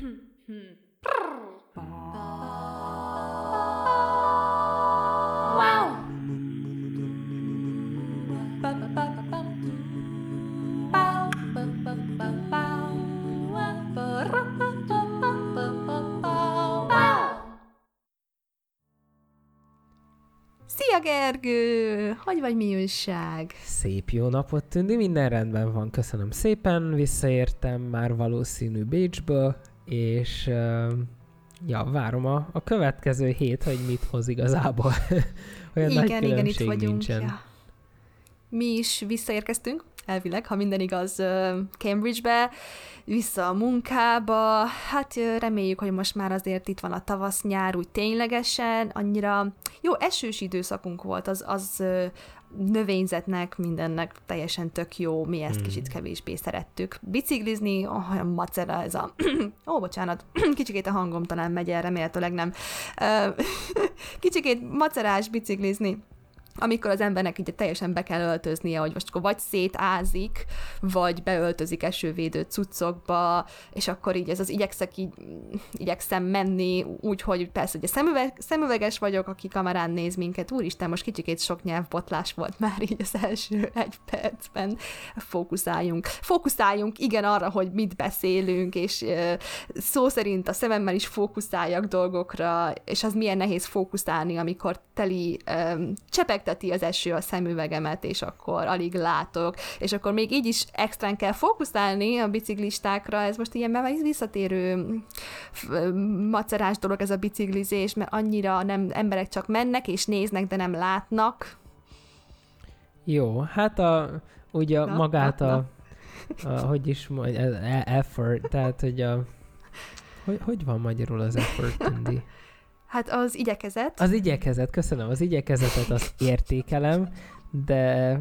Szia Gergő! Hogy vagy mi újság? Szép jó napot, Tündi, minden rendben van, köszönöm szépen, visszaértem már valószínű Bécsből, és ja, várom a, a következő hét, hogy mit hoz igazából. Olyan igen, nagy igen, itt vagyunk. Nincsen. Ja. Mi is visszaérkeztünk, elvileg, ha minden igaz, Cambridge-be, vissza a munkába. Hát reméljük, hogy most már azért itt van a tavasz-nyár úgy ténylegesen, annyira jó esős időszakunk volt, az, az növényzetnek, mindennek teljesen tök jó, mi ezt hmm. kicsit kevésbé szerettük. Biciklizni, oh, olyan macera ez a... Ó, oh, bocsánat, kicsikét a hangom talán megy el, remélhetőleg nem. kicsikét macerás biciklizni, amikor az embernek így teljesen be kell öltöznie, hogy most akkor vagy szétázik, vagy beöltözik esővédő cuccokba, és akkor így ez az igyekszek így, igyekszem menni úgy, hogy persze ugye szemüveg, szemüveges vagyok, aki kamerán néz minket, úristen, most kicsikét sok nyelvbotlás volt már így az első egy percben. Fókuszáljunk. Fókuszáljunk, igen, arra, hogy mit beszélünk, és szó szerint a szememmel is fókuszáljak dolgokra, és az milyen nehéz fókuszálni, amikor teli csepeg lefekteti az eső a szemüvegemet, és akkor alig látok, és akkor még így is extrán kell fókuszálni a biciklistákra, ez most ilyen visszatérő macerás dolog ez a biciklizés, mert annyira nem emberek csak mennek és néznek, de nem látnak. Jó, hát a, ugye na, magát na, a, na. a, hogy is mondja, e, effort, tehát hogy a, hogy, hogy van magyarul az effort, Tindi? Hát az igyekezet. Az igyekezet, köszönöm. Az igyekezetet azt értékelem, de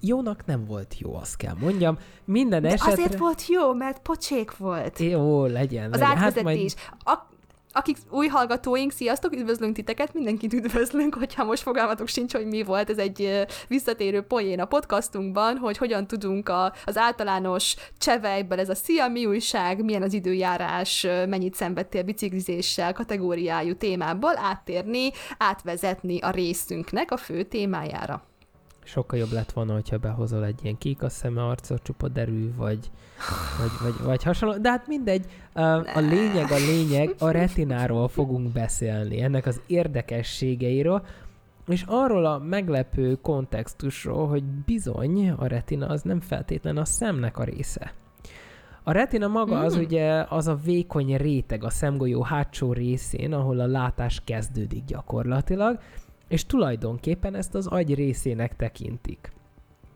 jónak nem volt jó, azt kell mondjam. Minden De esetre... azért volt jó, mert pocsék volt. Jó, legyen. Az legyen. átvezetés. Hát majd... A akik új hallgatóink, sziasztok, üdvözlünk titeket, mindenkit üdvözlünk, hogyha most fogalmatok sincs, hogy mi volt, ez egy visszatérő poén a podcastunkban, hogy hogyan tudunk a, az általános csevejből, ez a szia, mi újság, milyen az időjárás, mennyit szenvedtél biciklizéssel kategóriájú témából áttérni, átvezetni a részünknek a fő témájára sokkal jobb lett volna, hogyha behozol egy ilyen kék a szeme arcot, csupa derű, vagy, vagy, vagy, vagy hasonló. De hát mindegy, a lényeg, a lényeg, a retináról fogunk beszélni, ennek az érdekességeiről, és arról a meglepő kontextusról, hogy bizony a retina az nem feltétlen a szemnek a része. A retina maga az mm. ugye az a vékony réteg a szemgolyó hátsó részén, ahol a látás kezdődik gyakorlatilag, és tulajdonképpen ezt az agy részének tekintik.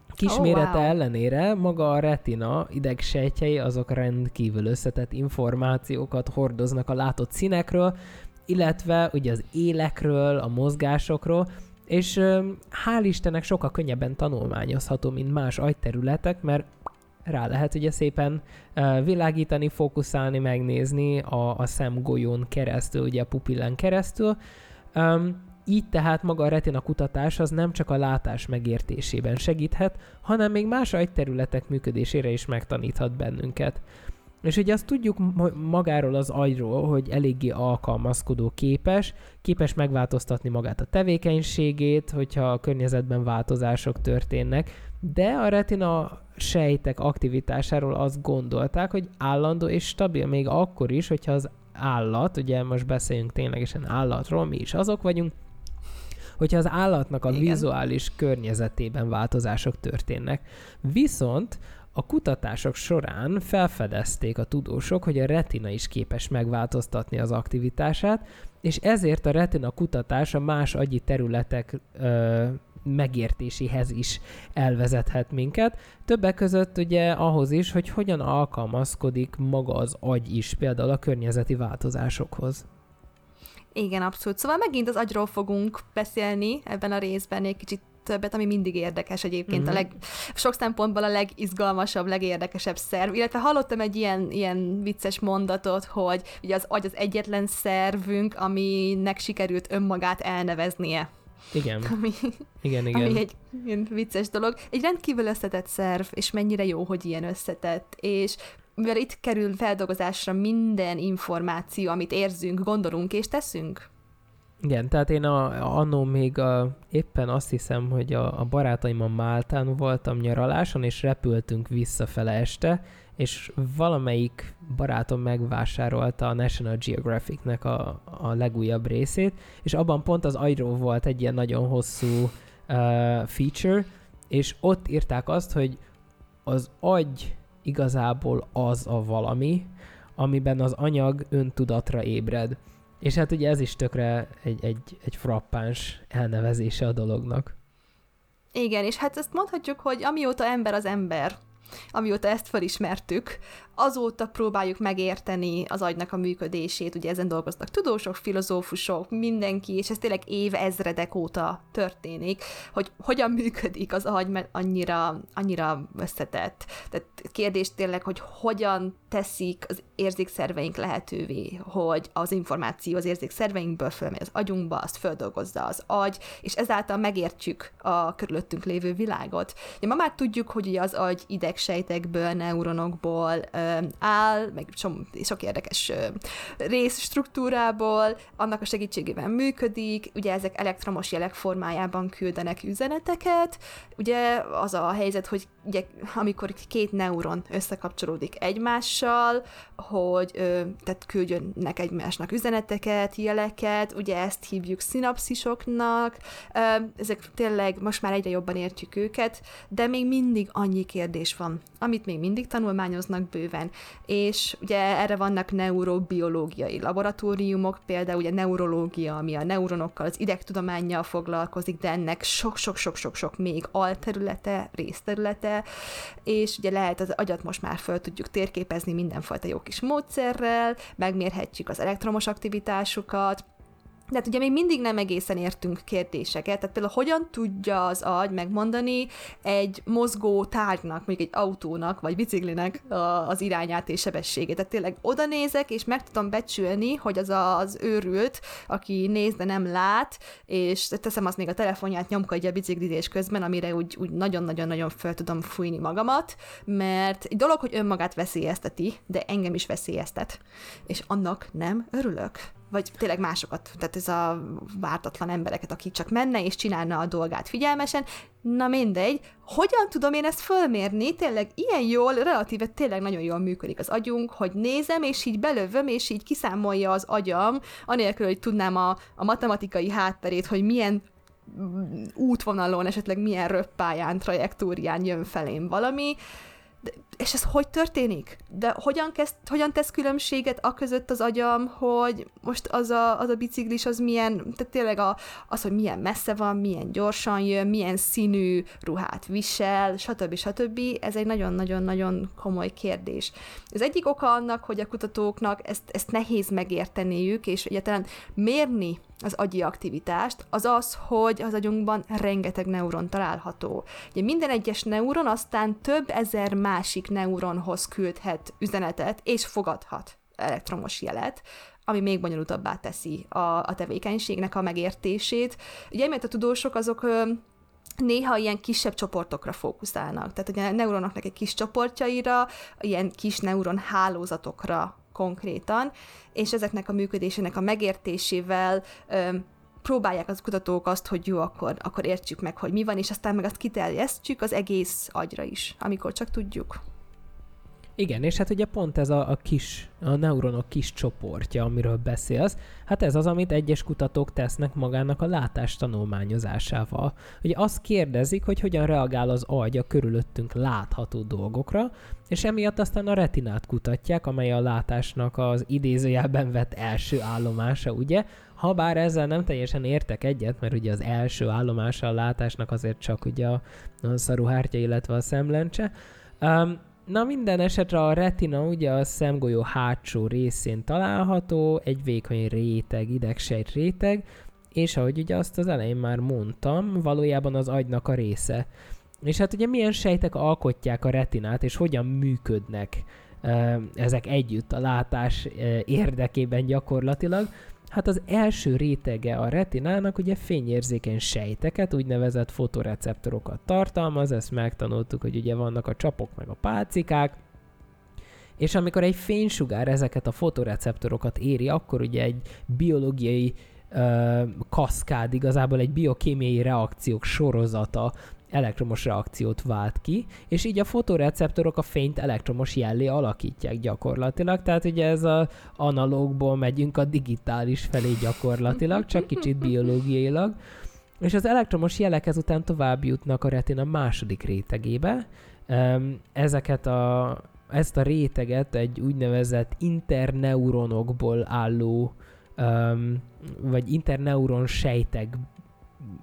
Kismérete oh, wow. ellenére maga a retina idegsejtjei azok rendkívül összetett információkat hordoznak a látott színekről, illetve ugye az élekről, a mozgásokról, és hál' Istennek sokkal könnyebben tanulmányozható, mint más agyterületek, mert rá lehet ugye szépen világítani, fókuszálni, megnézni a, a szemgolyón keresztül, ugye a pupillán keresztül. Um, így tehát maga a retina kutatás az nem csak a látás megértésében segíthet, hanem még más agyterületek működésére is megtaníthat bennünket. És ugye azt tudjuk magáról az agyról, hogy eléggé alkalmazkodó képes, képes megváltoztatni magát a tevékenységét, hogyha a környezetben változások történnek, de a retina sejtek aktivitásáról azt gondolták, hogy állandó és stabil még akkor is, hogyha az állat, ugye most beszéljünk ténylegesen állatról, mi is azok vagyunk, hogyha az állatnak a Igen. vizuális környezetében változások történnek. Viszont a kutatások során felfedezték a tudósok, hogy a retina is képes megváltoztatni az aktivitását, és ezért a retina kutatása más agyi területek ö, megértéséhez is elvezethet minket. Többek között ugye ahhoz is, hogy hogyan alkalmazkodik maga az agy is, például a környezeti változásokhoz. Igen, abszolút. Szóval megint az agyról fogunk beszélni ebben a részben egy kicsit többet, ami mindig érdekes egyébként, mm-hmm. a mhm. leg, sok szempontból a legizgalmasabb, legérdekesebb szerv, illetve hallottam egy ilyen, ilyen vicces mondatot, hogy ugye az agy az egyetlen szervünk, aminek sikerült önmagát elneveznie. Igen. Ami, igen, igen. Ami egy ilyen vicces dolog. Egy rendkívül összetett szerv, és mennyire jó, hogy ilyen összetett, és mivel itt kerül feldolgozásra minden információ, amit érzünk, gondolunk és teszünk. Igen, tehát én a, annó még a, éppen azt hiszem, hogy a, a barátaimmal Máltán voltam nyaraláson, és repültünk visszafele este, és valamelyik barátom megvásárolta a National Geographic-nek a, a legújabb részét, és abban pont az agyról volt egy ilyen nagyon hosszú uh, feature, és ott írták azt, hogy az agy igazából az a valami, amiben az anyag öntudatra ébred. És hát ugye ez is tökre egy, egy, egy frappáns elnevezése a dolognak. Igen, és hát ezt mondhatjuk, hogy amióta ember az ember, amióta ezt felismertük, azóta próbáljuk megérteni az agynak a működését, ugye ezen dolgoznak tudósok, filozófusok, mindenki, és ez tényleg évezredek óta történik, hogy hogyan működik az agy, mert annyira, annyira összetett. Tehát kérdés tényleg, hogy hogyan teszik az érzékszerveink lehetővé, hogy az információ az érzékszerveinkből fölmegy az agyunkba, azt földolgozza az agy, és ezáltal megértjük a körülöttünk lévő világot. Ja, ma már tudjuk, hogy ugye az agy idegsejtekből, neuronokból, áll, meg sok érdekes részstruktúrából, annak a segítségével működik, ugye ezek elektromos jelek formájában küldenek üzeneteket, ugye az a helyzet, hogy ugye, amikor két neuron összekapcsolódik egymással, hogy ö, tehát küldjönnek egymásnak üzeneteket, jeleket, ugye ezt hívjuk szinapszisoknak, ezek tényleg most már egyre jobban értjük őket, de még mindig annyi kérdés van, amit még mindig tanulmányoznak bőven, és ugye erre vannak neurobiológiai laboratóriumok, például ugye neurológia, ami a neuronokkal, az idegtudományjal foglalkozik, de ennek sok-sok-sok-sok-sok még alterülete, részterülete, és ugye lehet az agyat most már föl tudjuk térképezni mindenfajta jó kis módszerrel, megmérhetjük az elektromos aktivitásukat, de hát ugye még mindig nem egészen értünk kérdéseket, tehát például hogyan tudja az agy megmondani egy mozgó tárgynak, mondjuk egy autónak, vagy biciklinek az irányát és sebességét. Tehát tényleg oda nézek, és meg tudom becsülni, hogy az az őrült, aki néz, de nem lát, és teszem azt még a telefonját nyomkodja a biciklizés közben, amire úgy, úgy nagyon-nagyon-nagyon fel tudom fújni magamat, mert egy dolog, hogy önmagát veszélyezteti, de engem is veszélyeztet, és annak nem örülök vagy tényleg másokat, tehát ez a vártatlan embereket, akik csak menne és csinálna a dolgát figyelmesen, na mindegy, hogyan tudom én ezt fölmérni, tényleg ilyen jól, relatíve tényleg nagyon jól működik az agyunk, hogy nézem, és így belövöm, és így kiszámolja az agyam, anélkül, hogy tudnám a, a matematikai hátterét, hogy milyen útvonalon, esetleg milyen röppáján, trajektórián jön felém valami, de, és ez hogy történik? De hogyan, kezd, hogyan tesz különbséget a között az agyam, hogy most az a, az a biciklis az milyen, tehát tényleg a, az, hogy milyen messze van, milyen gyorsan jön, milyen színű ruhát visel, stb. stb. Ez egy nagyon-nagyon-nagyon komoly kérdés. Az egyik oka annak, hogy a kutatóknak ezt, ezt nehéz megérteniük, és egyáltalán mérni az agyi aktivitást, az az, hogy az agyunkban rengeteg neuron található. Ugye minden egyes neuron aztán több ezer másik neuronhoz küldhet üzenetet, és fogadhat elektromos jelet, ami még bonyolultabbá teszi a, a tevékenységnek a megértését. Ugye, mert a tudósok azok néha ilyen kisebb csoportokra fókuszálnak. Tehát ugye a neuronoknak egy kis csoportjaira, ilyen kis neuron hálózatokra konkrétan, és ezeknek a működésének a megértésével próbálják az kutatók azt, hogy jó, akkor, akkor értsük meg, hogy mi van, és aztán meg azt kiterjesztjük az egész agyra is, amikor csak tudjuk. Igen, és hát ugye pont ez a, a kis, a neuronok kis csoportja, amiről beszélsz, hát ez az, amit egyes kutatók tesznek magának a látás tanulmányozásával. Ugye azt kérdezik, hogy hogyan reagál az agy a körülöttünk látható dolgokra, és emiatt aztán a retinát kutatják, amely a látásnak az idézőjelben vett első állomása, ugye? Ha bár ezzel nem teljesen értek egyet, mert ugye az első állomása a látásnak azért csak ugye a, a szaruhártya, illetve a szemlencse, um, Na minden esetre a retina ugye a szemgolyó hátsó részén található, egy vékony réteg, idegsejt réteg, és ahogy ugye azt az elején már mondtam, valójában az agynak a része. És hát ugye milyen sejtek alkotják a retinát, és hogyan működnek ezek együtt a látás érdekében gyakorlatilag. Hát az első rétege a retinának ugye fényérzékeny sejteket, úgynevezett fotoreceptorokat tartalmaz, ezt megtanultuk, hogy ugye vannak a csapok meg a pálcikák, És amikor egy fénysugár ezeket a fotoreceptorokat éri, akkor ugye egy biológiai ö, kaszkád, igazából egy biokémiai reakciók sorozata elektromos reakciót vált ki, és így a fotoreceptorok a fényt elektromos jellé alakítják gyakorlatilag, tehát ugye ez a analógból megyünk a digitális felé gyakorlatilag, csak kicsit biológiailag, és az elektromos jelek ezután tovább jutnak a retina második rétegébe. Ezeket a, ezt a réteget egy úgynevezett interneuronokból álló, vagy interneuron sejtek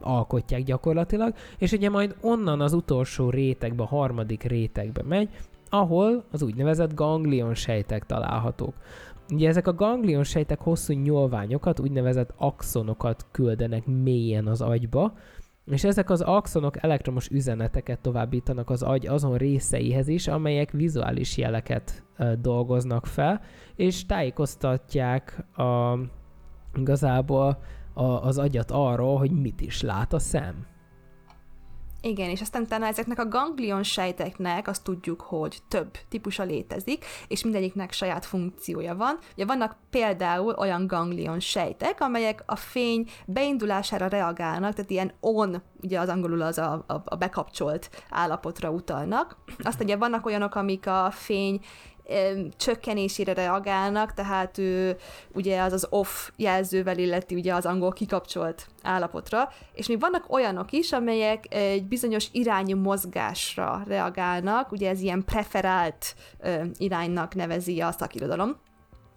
alkotják gyakorlatilag, és ugye majd onnan az utolsó rétegbe, a harmadik rétegbe megy, ahol az úgynevezett ganglion sejtek találhatók. Ugye ezek a ganglion sejtek hosszú nyolványokat, úgynevezett axonokat küldenek mélyen az agyba, és ezek az axonok elektromos üzeneteket továbbítanak az agy azon részeihez is, amelyek vizuális jeleket e, dolgoznak fel, és tájékoztatják a, igazából a, az agyat arról, hogy mit is lát a szem. Igen, és aztán utána ezeknek a ganglion sejteknek azt tudjuk, hogy több típusa létezik, és mindegyiknek saját funkciója van. Ugye vannak például olyan ganglion sejtek, amelyek a fény beindulására reagálnak, tehát ilyen on, ugye az angolul az a, a, a bekapcsolt állapotra utalnak. Aztán ugye vannak olyanok, amik a fény csökkenésére reagálnak, tehát ő ugye az az off jelzővel illeti ugye az angol kikapcsolt állapotra, és még vannak olyanok is, amelyek egy bizonyos irányú mozgásra reagálnak, ugye ez ilyen preferált iránynak nevezi a szakirodalom.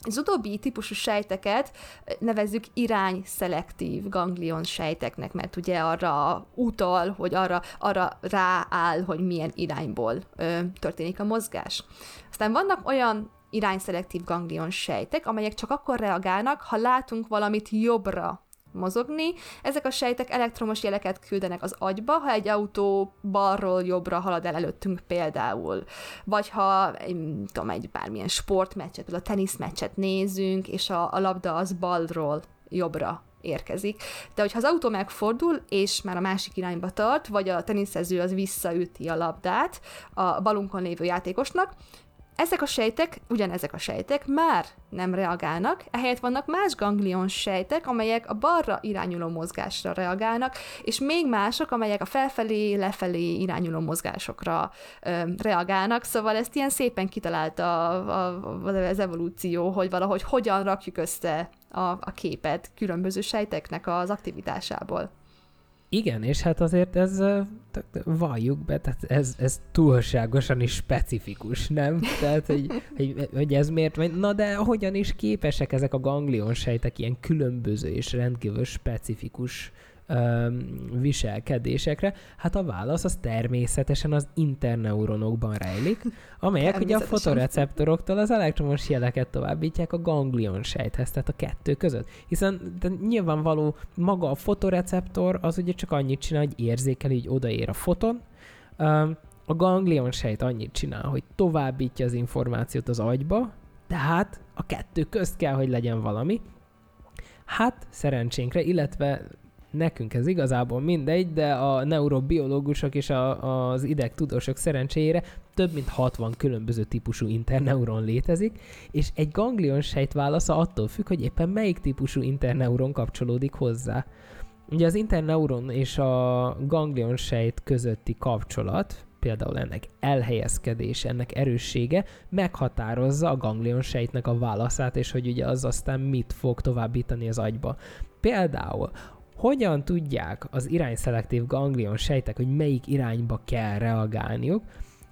Az utóbbi típusú sejteket nevezzük irány-szelektív ganglion sejteknek, mert ugye arra utal, hogy arra, arra rááll, hogy milyen irányból ö, történik a mozgás. Aztán vannak olyan irányszelektív ganglion sejtek, amelyek csak akkor reagálnak, ha látunk valamit jobbra mozogni. Ezek a sejtek elektromos jeleket küldenek az agyba, ha egy autó balról jobbra halad el előttünk például. Vagy ha tudom, egy bármilyen sportmeccset, a teniszmeccset nézünk, és a, a labda az balról jobbra érkezik. De hogyha az autó megfordul, és már a másik irányba tart, vagy a teniszező az visszaüti a labdát a balunkon lévő játékosnak, ezek a sejtek, ugyanezek a sejtek már nem reagálnak, ehelyett vannak más ganglion sejtek, amelyek a balra irányuló mozgásra reagálnak, és még mások, amelyek a felfelé, lefelé irányuló mozgásokra ö, reagálnak, szóval ezt ilyen szépen kitalálta a, a, az evolúció, hogy valahogy hogyan rakjuk össze a, a képet különböző sejteknek az aktivitásából. Igen, és hát azért ez, valljuk be, tehát ez, ez túlságosan is specifikus, nem? Tehát, hogy, hogy, hogy ez miért megy. Na de hogyan is képesek ezek a ganglion sejtek ilyen különböző és rendkívül specifikus viselkedésekre? Hát a válasz az természetesen az interneuronokban rejlik, amelyek ugye a fotoreceptoroktól az elektromos jeleket továbbítják a ganglion sejthez, tehát a kettő között. Hiszen de nyilvánvaló maga a fotoreceptor az ugye csak annyit csinál, hogy érzékel, így odaér a foton, a ganglion sejt annyit csinál, hogy továbbítja az információt az agyba, tehát a kettő közt kell, hogy legyen valami. Hát szerencsénkre, illetve nekünk ez igazából mindegy, de a neurobiológusok és a, az idegtudósok szerencsére több mint 60 különböző típusú interneuron létezik, és egy ganglion sejt válasza attól függ, hogy éppen melyik típusú interneuron kapcsolódik hozzá. Ugye az interneuron és a ganglion sejt közötti kapcsolat, például ennek elhelyezkedése, ennek erőssége meghatározza a ganglion sejtnek a válaszát, és hogy ugye az aztán mit fog továbbítani az agyba. Például hogyan tudják az irányszelektív ganglion sejtek, hogy melyik irányba kell reagálniuk?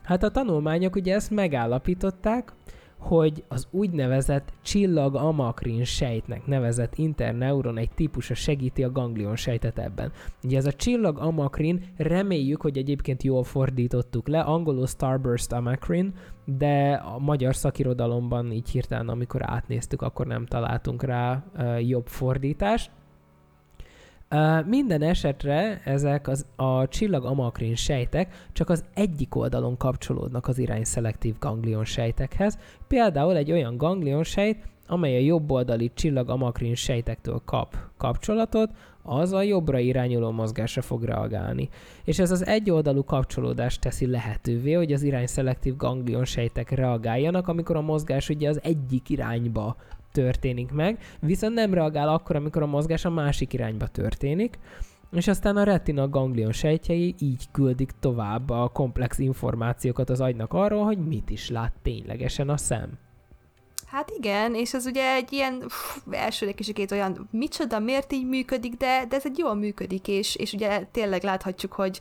Hát a tanulmányok ugye ezt megállapították, hogy az úgynevezett csillag-amakrin sejtnek nevezett interneuron egy típusa segíti a ganglion sejtet ebben. Ugye ez a csillag-amakrin, reméljük, hogy egyébként jól fordítottuk le, angolul starburst amakrin, de a magyar szakirodalomban így hirtelen, amikor átnéztük, akkor nem találtunk rá uh, jobb fordítást. Minden esetre ezek az, a csillag-amakrin sejtek csak az egyik oldalon kapcsolódnak az irányszelektív ganglion sejtekhez. Például egy olyan ganglion sejt, amely a jobboldali csillag-amakrin sejtektől kap kapcsolatot, az a jobbra irányuló mozgásra fog reagálni. És ez az egyoldalú kapcsolódást teszi lehetővé, hogy az irányszelektív ganglion sejtek reagáljanak, amikor a mozgás ugye az egyik irányba történik meg, viszont nem reagál akkor, amikor a mozgás a másik irányba történik, és aztán a retina ganglion sejtjei így küldik tovább a komplex információkat az agynak arról, hogy mit is lát ténylegesen a szem. Hát igen, és ez ugye egy ilyen első egy olyan, micsoda, miért így működik, de, de ez egy jól működik, és, és ugye tényleg láthatjuk, hogy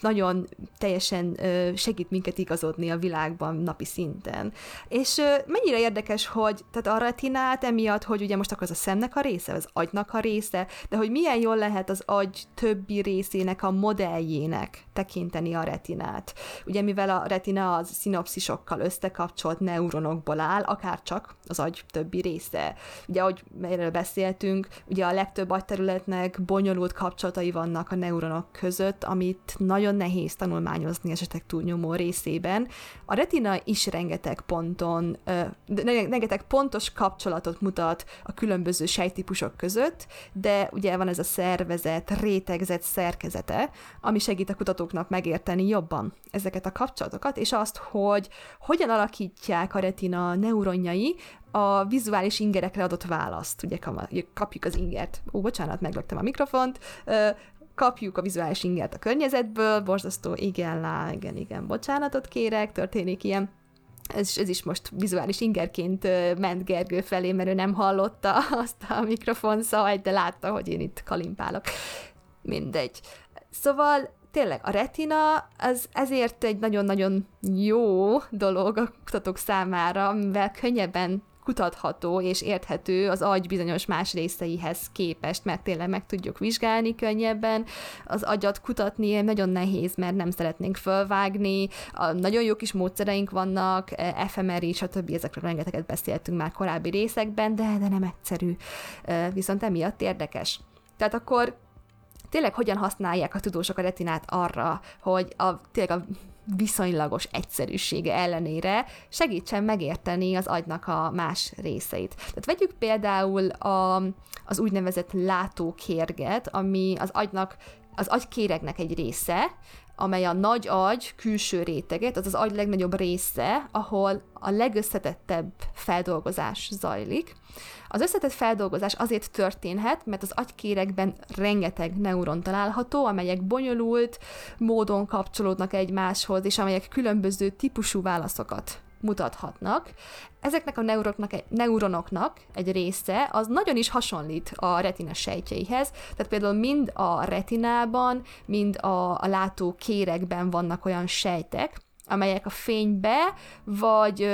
nagyon teljesen segít minket igazodni a világban napi szinten. És mennyire érdekes, hogy tehát a retinát emiatt, hogy ugye most akkor az a szemnek a része, az agynak a része, de hogy milyen jól lehet az agy többi részének a modelljének tekinteni a retinát. Ugye mivel a retina az szinopszisokkal összekapcsolt neuronokból áll, akár csak az agy többi része. Ugye, ahogy erről beszéltünk, ugye a legtöbb agyterületnek bonyolult kapcsolatai vannak a neuronok között, amit nagyon nehéz tanulmányozni esetek túlnyomó részében. A retina is rengeteg ponton, rengeteg pontos kapcsolatot mutat a különböző sejtípusok között, de ugye van ez a szervezet, rétegzett szerkezete, ami segít a kutatóknak megérteni jobban ezeket a kapcsolatokat, és azt, hogy hogyan alakítják a retina neuronjai a vizuális ingerekre adott választ. Ugye kapjuk az ingert. Ó, bocsánat, meglöktem a mikrofont kapjuk a vizuális ingert a környezetből, borzasztó, igen, lá, igen, igen, bocsánatot kérek, történik ilyen. Ez, ez is most vizuális ingerként ment Gergő felé, mert ő nem hallotta azt a mikrofon szajt, de látta, hogy én itt kalimpálok. Mindegy. Szóval tényleg a retina az ezért egy nagyon-nagyon jó dolog a kutatók számára, mivel könnyebben kutatható és érthető az agy bizonyos más részeihez képest, mert tényleg meg tudjuk vizsgálni könnyebben. Az agyat kutatni nagyon nehéz, mert nem szeretnénk fölvágni. A nagyon jó kis módszereink vannak, FMRI, stb. ezekről rengeteget beszéltünk már korábbi részekben, de, de nem egyszerű. Viszont emiatt érdekes. Tehát akkor tényleg hogyan használják a tudósok a retinát arra, hogy a, tényleg a viszonylagos egyszerűsége ellenére segítsen megérteni az agynak a más részeit. Tehát vegyük például a, az úgynevezett látókérget, ami az agynak az agykéregnek egy része, amely a nagy agy külső réteget, az az agy legnagyobb része, ahol a legösszetettebb feldolgozás zajlik. Az összetett feldolgozás azért történhet, mert az agykéregben rengeteg neuron található, amelyek bonyolult módon kapcsolódnak egymáshoz, és amelyek különböző típusú válaszokat mutathatnak. Ezeknek a neuronoknak, neuronoknak egy része az nagyon is hasonlít a retina sejtjeihez, tehát például mind a retinában, mind a, a látó kérekben vannak olyan sejtek, amelyek a fénybe, vagy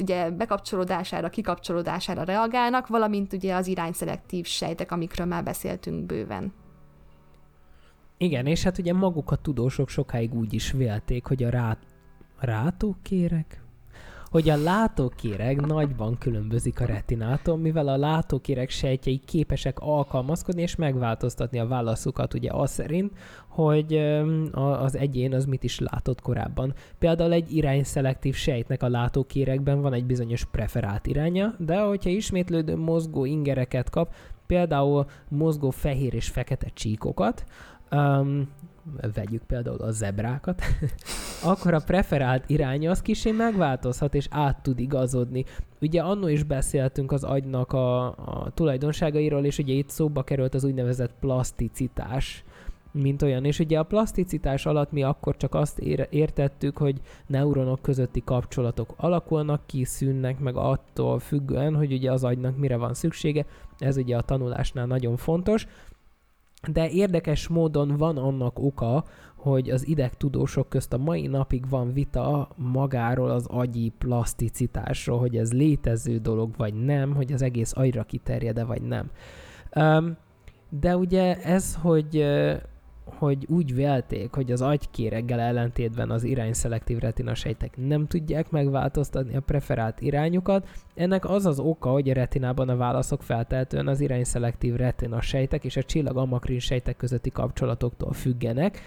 ugye bekapcsolódására, kikapcsolódására reagálnak, valamint ugye az irányszelektív sejtek, amikről már beszéltünk bőven. Igen, és hát ugye maguk a tudósok sokáig úgy is vélték, hogy a rá... rátókérek? Hogy a látókéreg nagyban különbözik a retinától, mivel a látókéreg sejtjei képesek alkalmazkodni és megváltoztatni a válaszukat ugye az szerint, hogy az egyén az mit is látott korábban. Például egy irányszelektív sejtnek a látókéregben van egy bizonyos preferált iránya, de hogyha ismétlődő mozgó ingereket kap, például mozgó fehér és fekete csíkokat, vegyük például a zebrákat, akkor a preferált iránya az kicsi megváltozhat, és át tud igazodni. Ugye annó is beszéltünk az agynak a, a tulajdonságairól, és ugye itt szóba került az úgynevezett plaszticitás, mint olyan. És ugye a plaszticitás alatt mi akkor csak azt értettük, hogy neuronok közötti kapcsolatok alakulnak ki, szűnnek meg attól függően, hogy ugye az agynak mire van szüksége. Ez ugye a tanulásnál nagyon fontos de érdekes módon van annak oka, hogy az idegtudósok közt a mai napig van vita magáról az agyi plaszticitásról, hogy ez létező dolog vagy nem, hogy az egész agyra kiterjed-e vagy nem. De ugye ez, hogy hogy úgy vélték, hogy az agykéreggel ellentétben az irányszelektív retinasejtek nem tudják megváltoztatni a preferált irányukat. Ennek az az oka, hogy a retinában a válaszok feltehetően az irányszelektív retinasejtek és a csillag amakrin sejtek közötti kapcsolatoktól függenek,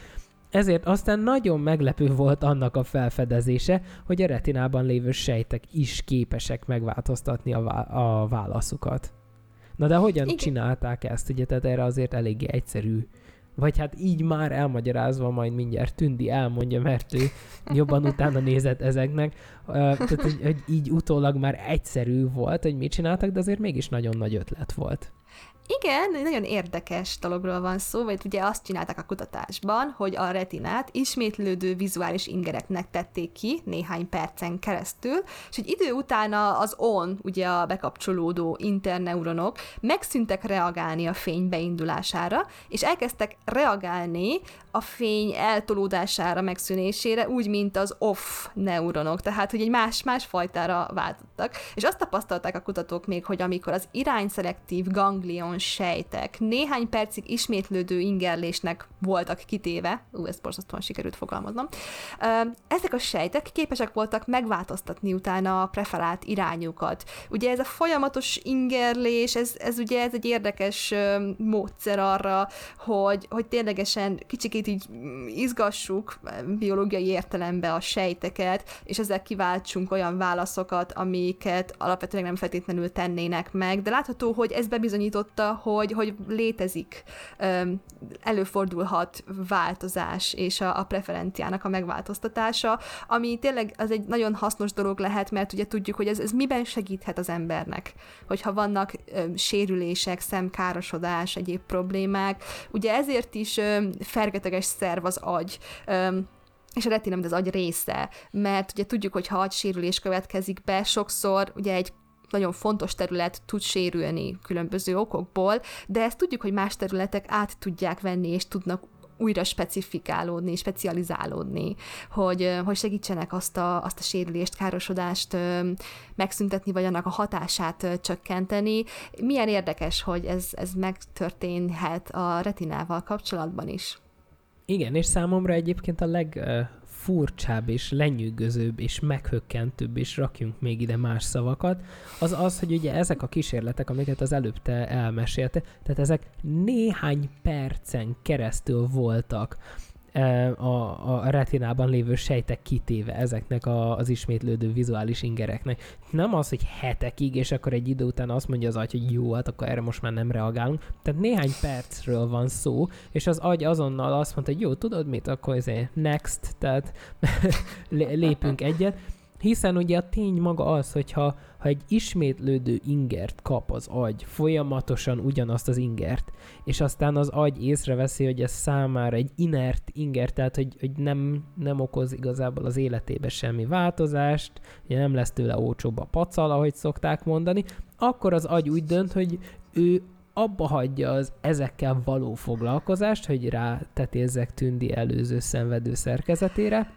ezért aztán nagyon meglepő volt annak a felfedezése, hogy a retinában lévő sejtek is képesek megváltoztatni a, vá- a válaszukat. Na de hogyan Igen. csinálták ezt? Ugye, tehát erre azért eléggé egyszerű vagy hát így már elmagyarázva majd mindjárt Tündi elmondja, mert ő jobban utána nézett ezeknek. Tehát, hogy, hogy így utólag már egyszerű volt, hogy mit csináltak, de azért mégis nagyon nagy ötlet volt. Igen, nagyon érdekes dologról van szó, vagy ugye azt csinálták a kutatásban, hogy a retinát ismétlődő vizuális ingereknek tették ki néhány percen keresztül, és egy idő után az on, ugye a bekapcsolódó interneuronok megszűntek reagálni a fény beindulására, és elkezdtek reagálni a fény eltolódására, megszűnésére, úgy, mint az off neuronok, tehát hogy egy más-más fajtára váltottak. És azt tapasztalták a kutatók még, hogy amikor az irányszelektív ganglion sejtek. Néhány percig ismétlődő ingerlésnek voltak kitéve, ú, ezt borzasztóan sikerült fogalmaznom, ezek a sejtek képesek voltak megváltoztatni utána a preferált irányukat. Ugye ez a folyamatos ingerlés, ez, ez ugye ez egy érdekes módszer arra, hogy, hogy ténylegesen kicsikét így izgassuk biológiai értelembe a sejteket, és ezzel kiváltsunk olyan válaszokat, amiket alapvetően nem feltétlenül tennének meg, de látható, hogy ez bebizonyította, hogy, hogy létezik, előfordulhat változás és a, a preferenciának a megváltoztatása, ami tényleg az egy nagyon hasznos dolog lehet, mert ugye tudjuk, hogy ez, ez miben segíthet az embernek, hogyha vannak ö, sérülések, szemkárosodás, egyéb problémák. Ugye ezért is ö, fergeteg különleges szerv az agy. És a retina, az agy része, mert ugye tudjuk, hogy ha agysérülés következik be, sokszor ugye egy nagyon fontos terület tud sérülni különböző okokból, de ezt tudjuk, hogy más területek át tudják venni, és tudnak újra specifikálódni, specializálódni, hogy, hogy segítsenek azt a, azt a sérülést, károsodást megszüntetni, vagy annak a hatását csökkenteni. Milyen érdekes, hogy ez, ez megtörténhet a retinával kapcsolatban is. Igen, és számomra egyébként a legfurcsább és lenyűgözőbb és meghökkentőbb, és rakjunk még ide más szavakat, az az, hogy ugye ezek a kísérletek, amiket az előbb te elmesélte, tehát ezek néhány percen keresztül voltak a, a retinában lévő sejtek kitéve ezeknek a, az ismétlődő vizuális ingereknek. Nem az, hogy hetekig, és akkor egy idő után azt mondja az agy, hogy jó, hát akkor erre most már nem reagálunk. Tehát néhány percről van szó, és az agy azonnal azt mondta, hogy jó, tudod mit, akkor ezért next, tehát lépünk egyet. Hiszen ugye a tény maga az, hogyha ha egy ismétlődő ingert kap az agy, folyamatosan ugyanazt az ingert, és aztán az agy észreveszi, hogy ez számára egy inert inger, tehát hogy, hogy nem, nem okoz igazából az életébe semmi változást, ugye nem lesz tőle ócsóbb a pacal, ahogy szokták mondani, akkor az agy úgy dönt, hogy ő abba hagyja az ezekkel való foglalkozást, hogy rá tetézzek Tündi előző szenvedő szerkezetére,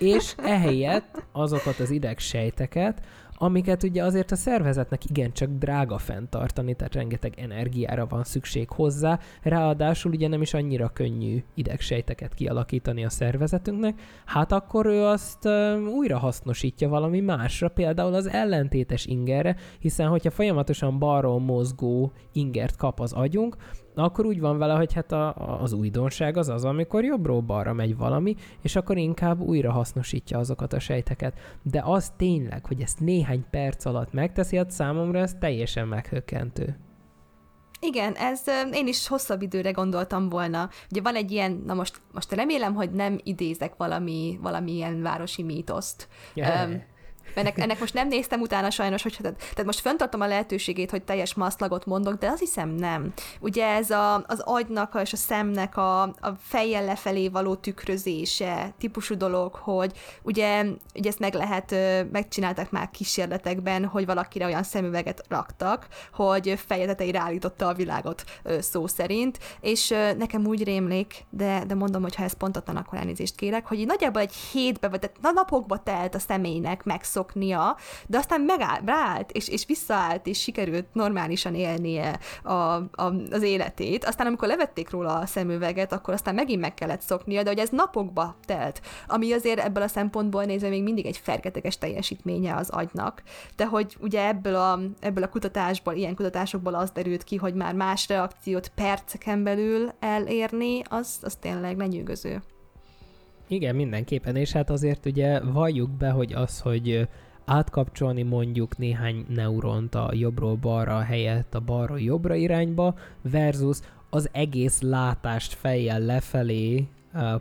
és ehelyett azokat az idegsejteket, amiket ugye azért a szervezetnek igencsak drága fenntartani, tehát rengeteg energiára van szükség hozzá, ráadásul ugye nem is annyira könnyű idegsejteket kialakítani a szervezetünknek, hát akkor ő azt újra hasznosítja valami másra, például az ellentétes ingerre, hiszen hogyha folyamatosan balról mozgó ingert kap az agyunk, akkor úgy van vele, hogy hát a, a, az újdonság az az, amikor jobbról balra megy valami, és akkor inkább újra hasznosítja azokat a sejteket. De az tényleg, hogy ezt néhány perc alatt megteszi, hát számomra ez teljesen meghökkentő. Igen, ez én is hosszabb időre gondoltam volna. Ugye van egy ilyen, na most, most remélem, hogy nem idézek valami, valamilyen városi mítoszt. Yeah. Um, ennek, ennek most nem néztem utána sajnos, hogy tehát, tehát most föntartom a lehetőségét, hogy teljes maszlagot mondok, de azt hiszem nem. Ugye ez a, az agynak és a szemnek a, a fejjel lefelé való tükrözése típusú dolog, hogy ugye, ugye ezt meg lehet, megcsináltak már kísérletekben, hogy valakire olyan szemüveget raktak, hogy feje tetejére állította a világot szó szerint, és nekem úgy rémlik, de, de mondom, hogy ha ez pontatlan, akkor elnézést kérek, hogy nagyjából egy hétbe, vagy tehát napokba telt a személynek meg megszoknia, de aztán megállt, ráállt, és, és visszaállt, és sikerült normálisan élnie a, a, az életét. Aztán amikor levették róla a szemüveget, akkor aztán megint meg kellett szoknia, de hogy ez napokba telt, ami azért ebből a szempontból nézve még mindig egy fergeteges teljesítménye az agynak. De hogy ugye ebből a, ebből a kutatásból, ilyen kutatásokból az derült ki, hogy már más reakciót perceken belül elérni, az, az tényleg lenyűgöző. Igen, mindenképpen, és hát azért ugye valljuk be, hogy az, hogy átkapcsolni mondjuk néhány neuront a jobbról balra helyett a balról jobbra irányba, versus az egész látást fejjel lefelé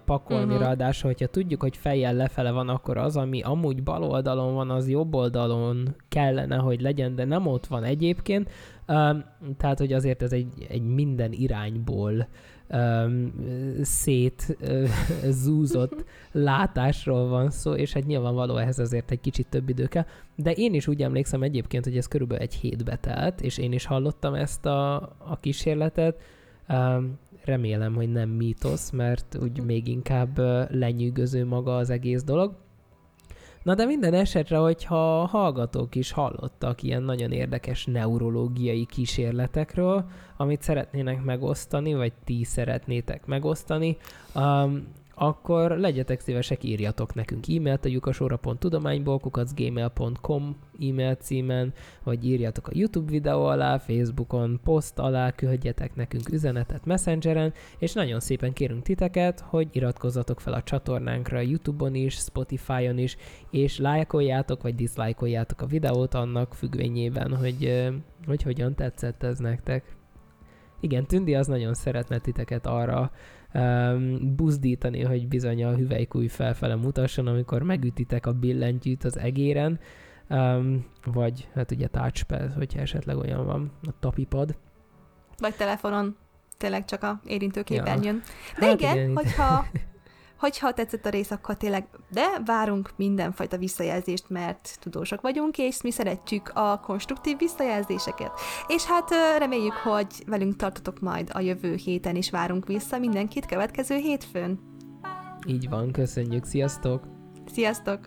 pakolni, uh-huh. ráadásul, hogyha tudjuk, hogy fejjel lefele van, akkor az, ami amúgy bal oldalon van, az jobb oldalon kellene, hogy legyen, de nem ott van egyébként. Um, tehát, hogy azért ez egy, egy minden irányból um, szét uh, zúzott látásról van szó, és hát nyilvánvaló ehhez azért egy kicsit több idő kell. De én is úgy emlékszem egyébként, hogy ez körülbelül egy hétbe telt, és én is hallottam ezt a, a kísérletet. Um, remélem, hogy nem mítosz, mert úgy még inkább lenyűgöző maga az egész dolog. Na de minden esetre, hogyha hallgatók is hallottak ilyen nagyon érdekes neurológiai kísérletekről, amit szeretnének megosztani, vagy ti szeretnétek megosztani, um, akkor legyetek szívesek, írjatok nekünk e-mailt a lyukasóra.tudományból, kukacgmail.com e-mail címen, vagy írjatok a YouTube videó alá, Facebookon, poszt alá, küldjetek nekünk üzenetet Messengeren, és nagyon szépen kérünk titeket, hogy iratkozzatok fel a csatornánkra YouTube-on is, Spotify-on is, és lájkoljátok, vagy diszlájkoljátok a videót annak függvényében, hogy, hogy hogyan tetszett ez nektek. Igen, Tündi az nagyon szeretne titeket arra um, buzdítani, hogy bizony a hüvelykúj felfele mutasson, amikor megütitek a billentyűt az egéren, um, vagy hát ugye touchpad, hogyha esetleg olyan van, a tapipad. Vagy telefonon, tényleg csak a érintőképernyőn. Ja. De hát igen, igen, hogyha Hogyha tetszett a rész, akkor tényleg, de várunk mindenfajta visszajelzést, mert tudósok vagyunk, és mi szeretjük a konstruktív visszajelzéseket. És hát reméljük, hogy velünk tartotok majd a jövő héten is várunk vissza mindenkit következő hétfőn. Így van, köszönjük, sziasztok! Sziasztok!